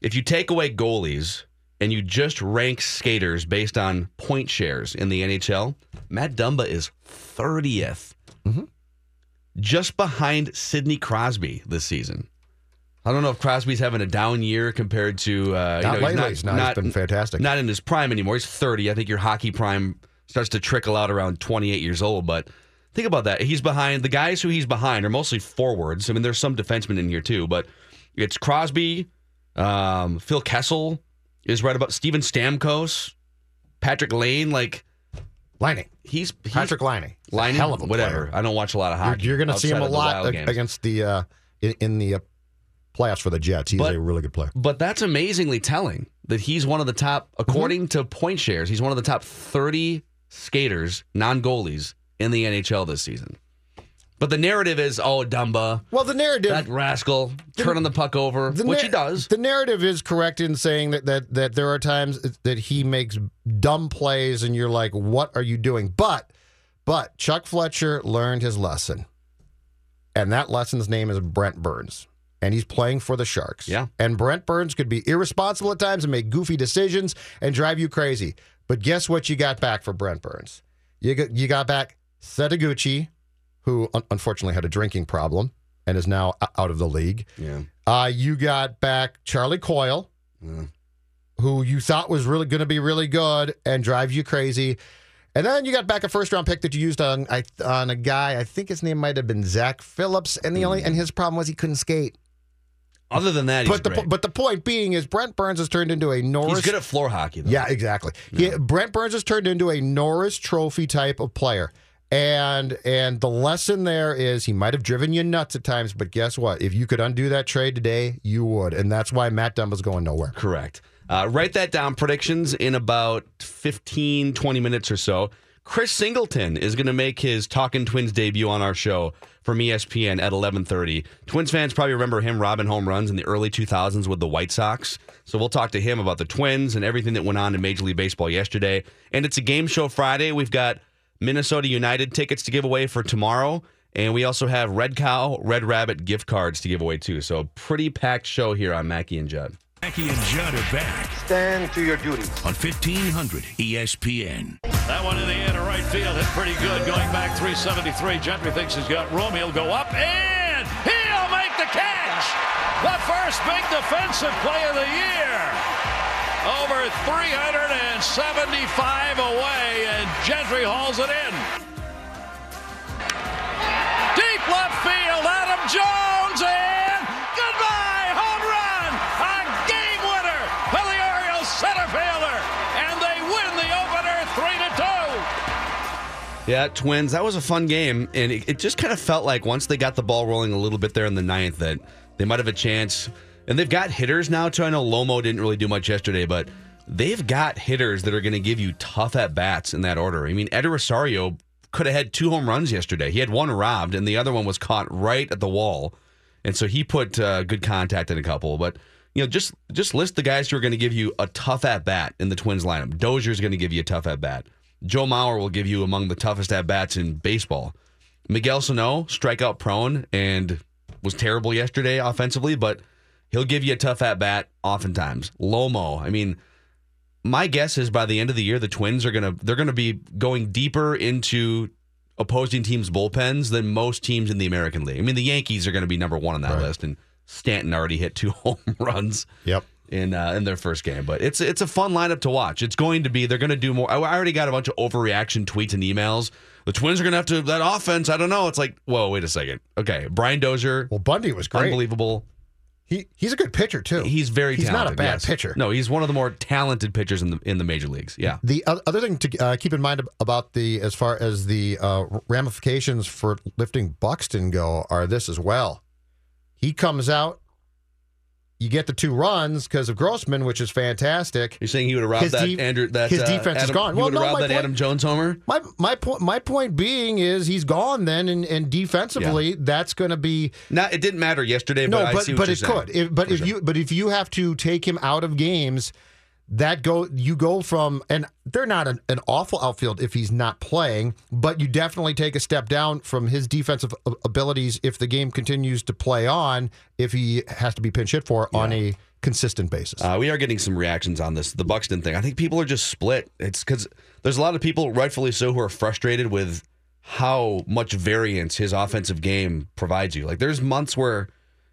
If you take away goalies and you just rank skaters based on point shares in the NHL, Matt Dumba is 30th. Just behind Sidney Crosby this season. I don't know if Crosby's having a down year compared to uh, Not you know, lately. he's No, he's been fantastic. Not in his prime anymore. He's 30. I think your hockey prime starts to trickle out around 28 years old. But think about that. He's behind the guys who he's behind are mostly forwards. I mean, there's some defensemen in here too, but it's Crosby, um, Phil Kessel is right about Steven Stamkos, Patrik Laine. Like Lining. he's, he's Patrick. He's a hell of a whatever. player. I don't watch a lot of You're, hockey. you're going to see him a the lot against the uh, in, in the uh, playoffs for the Jets. He's But- a really good player. But that's amazingly telling that he's one of the top, according to point shares, he's one of the top 30 skaters, non goalies, in the NHL this season. But the narrative is, oh, Dumba, Well, the narrative that rascal, turning the puck over, The which nar- he does. The narrative is correct in saying that, that that there are times that he makes dumb plays, and you're like, "What are you doing?" But but Chuck Fletcher learned his lesson, and that lesson's name is Brent Burns, and he's playing for the Sharks. Yeah. and Brent Burns could be irresponsible at times and make goofy decisions and drive you crazy. But guess what? You got back for Brent Burns. You got you got back Setoguchi, who un- unfortunately had a drinking problem and is now out of the league. Yeah. Uh, you got back Charlie Coyle, who you thought was really going to be really good and drive you crazy. And then you got back a first round pick that you used on I, on a guy. I think his name might have been Zack Phillips, and the only and his problem was he couldn't skate. Other than that, he's But the great. but the point being is Brent Burns has turned into a Norris. he's good at floor hockey, though. Yeah, exactly. He, Brent Burns has turned into a Norris Trophy type of player. And and the lesson there is he might have driven you nuts at times, but guess what? If you could undo that trade today, you would. And that's why Matt Dumba's going nowhere. Correct. Uh, write that down. Predictions in about 15, 20 minutes or so. Chris Singleton is going to make his Talking Twins debut on our show from ESPN at 11:30. Twins fans probably remember him robbing home runs in the early 2000s with the White Sox. So we'll talk to him about the Twins and everything that went on in Major League Baseball yesterday. And it's a game show Friday. We've got Minnesota United tickets to give away for tomorrow. And we also have Red Cow, Red Rabbit gift cards to give away too. So pretty packed show here on Mackey and Judd. Mackey and Judd are back Stand to your duties. on 1500 ESPN. That one in the air to right field hit pretty good. Going back 373. Gentry thinks he's got room. He'll go up and he'll make the catch. The first big defensive play of the year. Over 375 away, and Gentry hauls it in. Deep left field, Adam Jones, Yeah, Twins. That was a fun game, and it, it just kind of felt like once they got the ball rolling a little bit there in the ninth, that they might have a chance. And they've got hitters now too. I know Lomo didn't really do much yesterday, but they've got hitters that are going to give you tough at bats in that order. I mean, Ed Rosario could have had two home runs yesterday. He had one robbed, and the other one was caught right at the wall, and so he put uh, good contact in a couple. But you know, just just list the guys who are going to give you a tough at bat in the Twins lineup. Dozier's going to give you a tough at bat. Joe Mauer will give you among the toughest at bats in baseball. Miguel Sano, strikeout prone, and was terrible yesterday offensively, but he'll give you a tough at bat oftentimes. Lomo, I mean, my guess is by the end of the year, the Twins are gonna they're gonna be going deeper into opposing teams' bullpens than most teams in the American League. I mean, the Yankees are going to be number one on that list, and Stanton already hit two home runs. Yep. In, uh, in their first game, but it's it's a fun lineup to watch. It's going to be they're going to do more. I already got a bunch of overreaction tweets and emails. The Twins are going to have to that offense. I don't know. It's like whoa, wait a second. Okay, Brian Dozier. Well, Bundy was great. unbelievable. He he's a good pitcher too. He's very talented. He's not a bad yes. pitcher. No, he's one of the more talented pitchers in the in the major leagues. Yeah. The other thing to uh, keep in mind about the as far as the uh, ramifications for lifting Buxton go are this as well. He comes out, you get the two runs because of Grossman, which is fantastic. You're saying he would have robbed His that de- Andrew that his uh, defense is gone. He Well, would have no, robbed that point- Adam Jones homer. My my point my point being is he's gone then, and, and defensively that's going to be No, it didn't matter yesterday. no, but I but but it saying. could. If, but For if sure. you but if you have to take him out of games, that go you go from and they're not an, an awful outfield if he's not playing, but you definitely take a step down from his defensive abilities if the game continues to play on. If he has to be pinch hit for on a consistent basis. Uh, we are getting some reactions on this, the Buxton thing. I think people are just split. It's because there's a lot of people, rightfully so, who are frustrated with how much variance his offensive game provides you. Like there's months where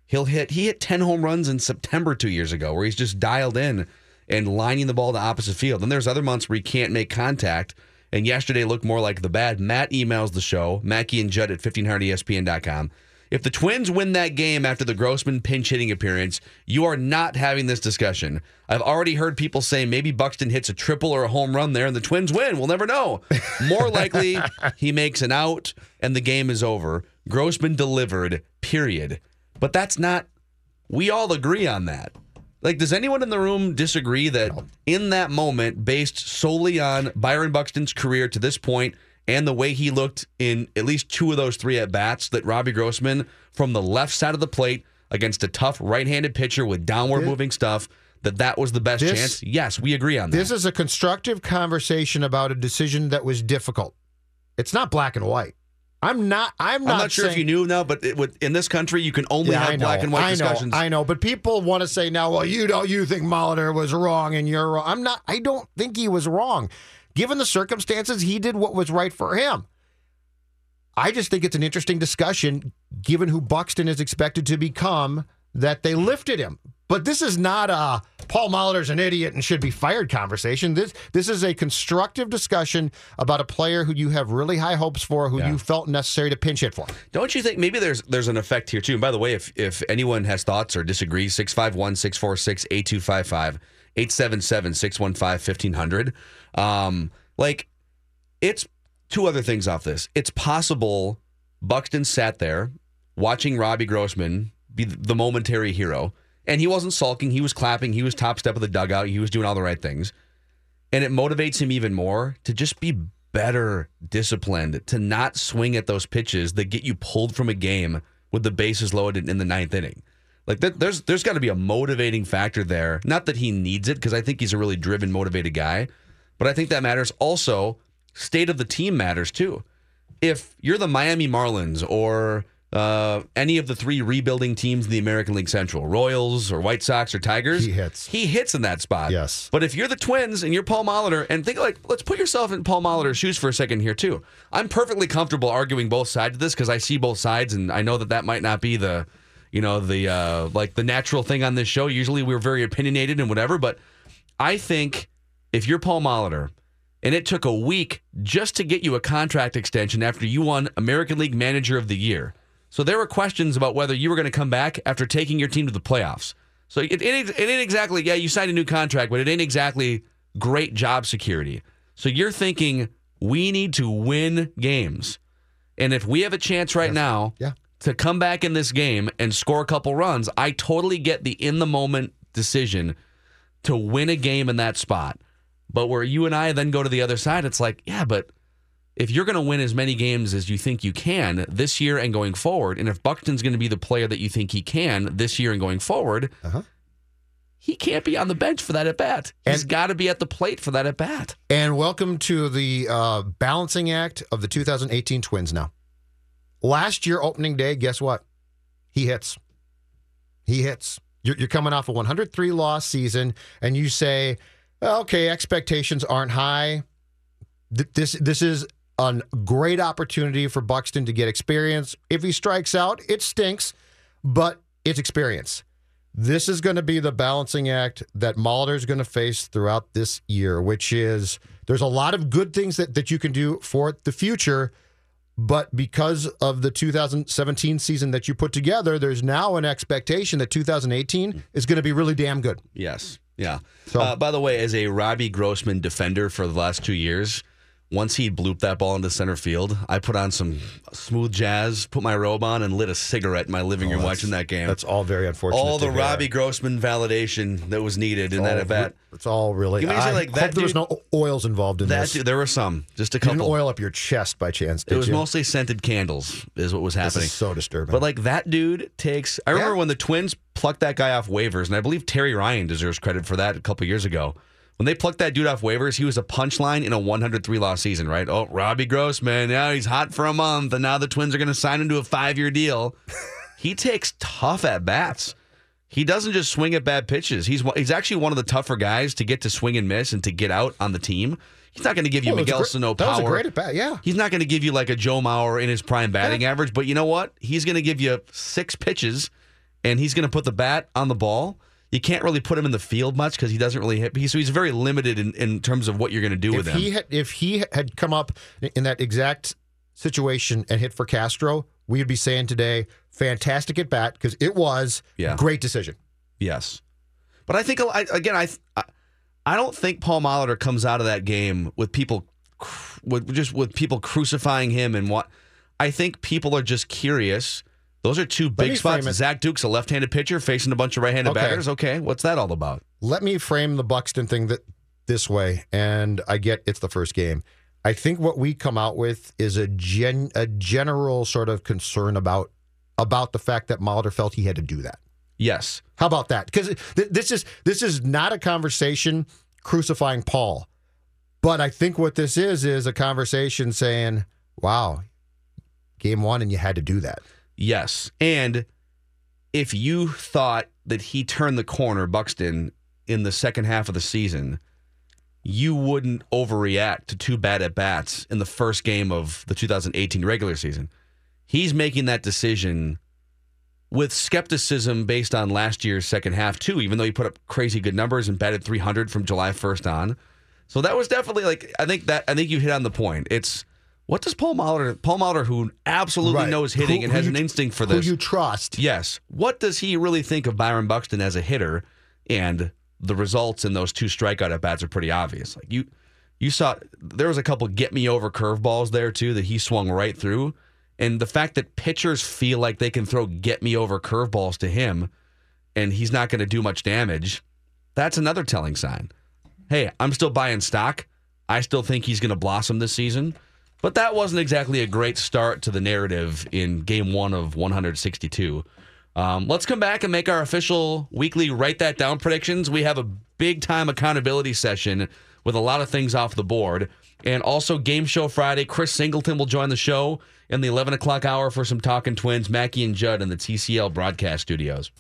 he'll hit, he hit 10 home runs in September two years ago, where he's just dialed in and lining the ball to opposite field. Then there's other months where he can't make contact. And yesterday looked more like the bad. Matt emails the show, Mackey and Judd at E 1500ESPN.com. If the Twins win that game after the Grossman pinch hitting appearance, you are not having this discussion. I've already heard people say maybe Buxton hits a triple or a home run there and the Twins win. We'll never know. More likely, he makes an out and the game is over. Grossman delivered, period. But that's not, we all agree on that. Like, does anyone in the room disagree that in that moment, based solely on Byron Buxton's career to this point and the way he looked in at least two of those three at bats, that Robbie Grossman from the left side of the plate against a tough right-handed pitcher with downward moving stuff, that that was the best This- chance? Yes, we agree on that. This is a constructive conversation about a decision that was difficult. It's not black and white. I'm not. I'm not. I'm not sure if you knew now, but it would, in this country, you can only Yeah, have know, black and white I know. I know, but people want to say now, well, you don't, you think Molitor was wrong and you're wrong. I'm not. I don't think he was wrong. Given the circumstances, he did what was right for him. I just think it's an interesting discussion, given who Buxton is expected to become, that they lifted him. But this is not a Paul Molitor's an idiot and should be fired conversation. This this is a constructive discussion about a player who you have really high hopes for, who you felt necessary to pinch hit for. Don't you think maybe there's there's an effect here too? And by the way, if if anyone has thoughts or disagrees, 651 646 8255 877 615 1500. Um, like, it's two other things off this. It's possible Buxton sat there watching Robbie Grossman be the momentary hero, and he wasn't sulking. He was clapping. He was top step of the dugout. He was doing all the right things. And it motivates him even more to just be better disciplined, to not swing at those pitches that get you pulled from a game with the bases loaded in the ninth inning. Like that, there's there's got to be a motivating factor there. Not that he needs it, because I think he's a really driven, motivated guy, but I think that matters. Also, state of the team matters too. If you're the Miami Marlins or uh, any of the three rebuilding teams in the American League Central, Royals or White Sox or Tigers, He hits. He hits in that spot. Yes. But if you're the Twins and you're Paul Molitor, and think like, let's put yourself in Paul Molitor's shoes for a second here too. I'm perfectly comfortable arguing both sides of this because I see both sides, and I know that that might not be the, you know, the uh, like the natural thing on this show. Usually we're very opinionated and whatever, but I think if you're Paul Molitor and it took a week just to get you a contract extension after you won American League Manager of the Year. So there were questions about whether you were going to come back after taking your team to the playoffs. So it, it, ain't- it ain't exactly, yeah, you signed a new contract, but it ain't exactly great job security. So you're thinking, we need to win games. And if we have a chance right now Yeah. to come back in this game and score a couple runs, I totally get the in the moment decision to win a game in that spot. But where you and I then go to the other side, it's like, yeah, but if you're going to win as many games as you think you can this year and going forward, and if Buxton's going to be the player that you think he can this year and going forward, Uh-huh. he can't be on the bench for that at bat. He's got to be at the plate for that at bat. And welcome to the uh, balancing act of the 2018 Twins now. Last year, opening day, guess what? He hits. He hits. You're, you're coming off a 103 loss season, and you say, okay, expectations aren't high. Th- This, this is a great opportunity for Buxton to get experience. If he strikes out, it stinks, but it's experience. This is going to be the balancing act that Molitor is going to face throughout this year, which is there's a lot of good things that, that you can do for the future, but because of the 2017 season that you put together, there's now an expectation that 2018 is going to be really damn good. Yes. Yeah. So- uh, by the way, as a Robbie Grossman defender for the last two years, once he blooped that ball into center field, I put on some smooth jazz, put my robe on, and lit a cigarette in my living oh, room watching that game. Oh, That's all very unfortunate. all the. Robbie Grossman validation that was needed in that re- It's all really. Give me a second, I like, hope that there was no oils involved in That this. dude- there were some, just a you didn't couple. oil up your chest by chance, It was you? mostly scented candles, is what was happening. so disturbing. But like that dude takes. I remember when the Twins plucked that guy off waivers, and I believe Terry Ryan deserves credit for that a couple years ago. When they plucked that dude off waivers, he was a punchline in a 103 loss season, right? Oh, Robbie Grossman, now he's hot for a month, and now the Twins are going to sign him to a five year deal. he takes tough at bats. He doesn't just swing at bad pitches. He's he's actually one of the tougher guys to get to swing and miss and to get out on the team. He's not going to give you Oh, it was a Miguel great- Sano that was a great at bat, yeah. He's not going to give you like a Joe Mauer in his prime batting average, but you know what? He's going to give you six pitches, and he's going to put the bat on the ball. You can't really put him in the field much because he doesn't really hit. So he's very limited in, in terms of what you're going to do if with him. he had, if he had come up in that exact situation and hit for Castro, we'd be saying today, fantastic at bat because it was Yeah. great decision. Yes, but I think again, I, I I don't think Paul Molitor comes out of that game with people with just with people crucifying him and what. I think people are just curious. Those are two big spots. Zach Duke's a left-handed pitcher facing a bunch of right-handed Okay. batters. Okay, what's that all about? Let me frame the Buxton thing that this way, and I get it's the first game. I think what we come out with is a gen a general sort of concern about about the fact that Molitor felt he had to do that. Yes. How about that? Because th- this is this is not a conversation crucifying Paul, but I think what this is is a conversation saying, "Wow, game one, and you had to do that." Yes. And if you thought that he turned the corner, Buxton, in the second half of the season, you wouldn't overreact to two bad at bats in the first game of the 2018 regular season. He's making that decision with skepticism based on last year's second half, too, even though he put up crazy good numbers and batted 300 from July 1st on. So that was definitely like, I think that, I think you hit on the point. It's, what does Paul Molitor, Paul Molitor, who absolutely Right. knows hitting Who- and who has you- an instinct for who this. you trust. Yes. What does he really think of Byron Buxton as a hitter? And the results in those two strikeout at bats are pretty obvious. Like you, you saw there was a couple get me over curveballs there too that he swung right through. And the fact that pitchers feel like they can throw get me over curveballs to him, and he's not going to do much damage, that's another telling sign. Hey, I'm still buying stock. I still think he's going to blossom this season. But that wasn't exactly a great start to the narrative in game one of 162. Um, let's come back and make our official weekly write that down predictions. We have a big time accountability session with a lot of things off the board. And also, Game Show Friday, Chris Singleton will join the show in the 11 o'clock hour for some Talking Twins, Mackey and Judd in the TCF broadcast studios.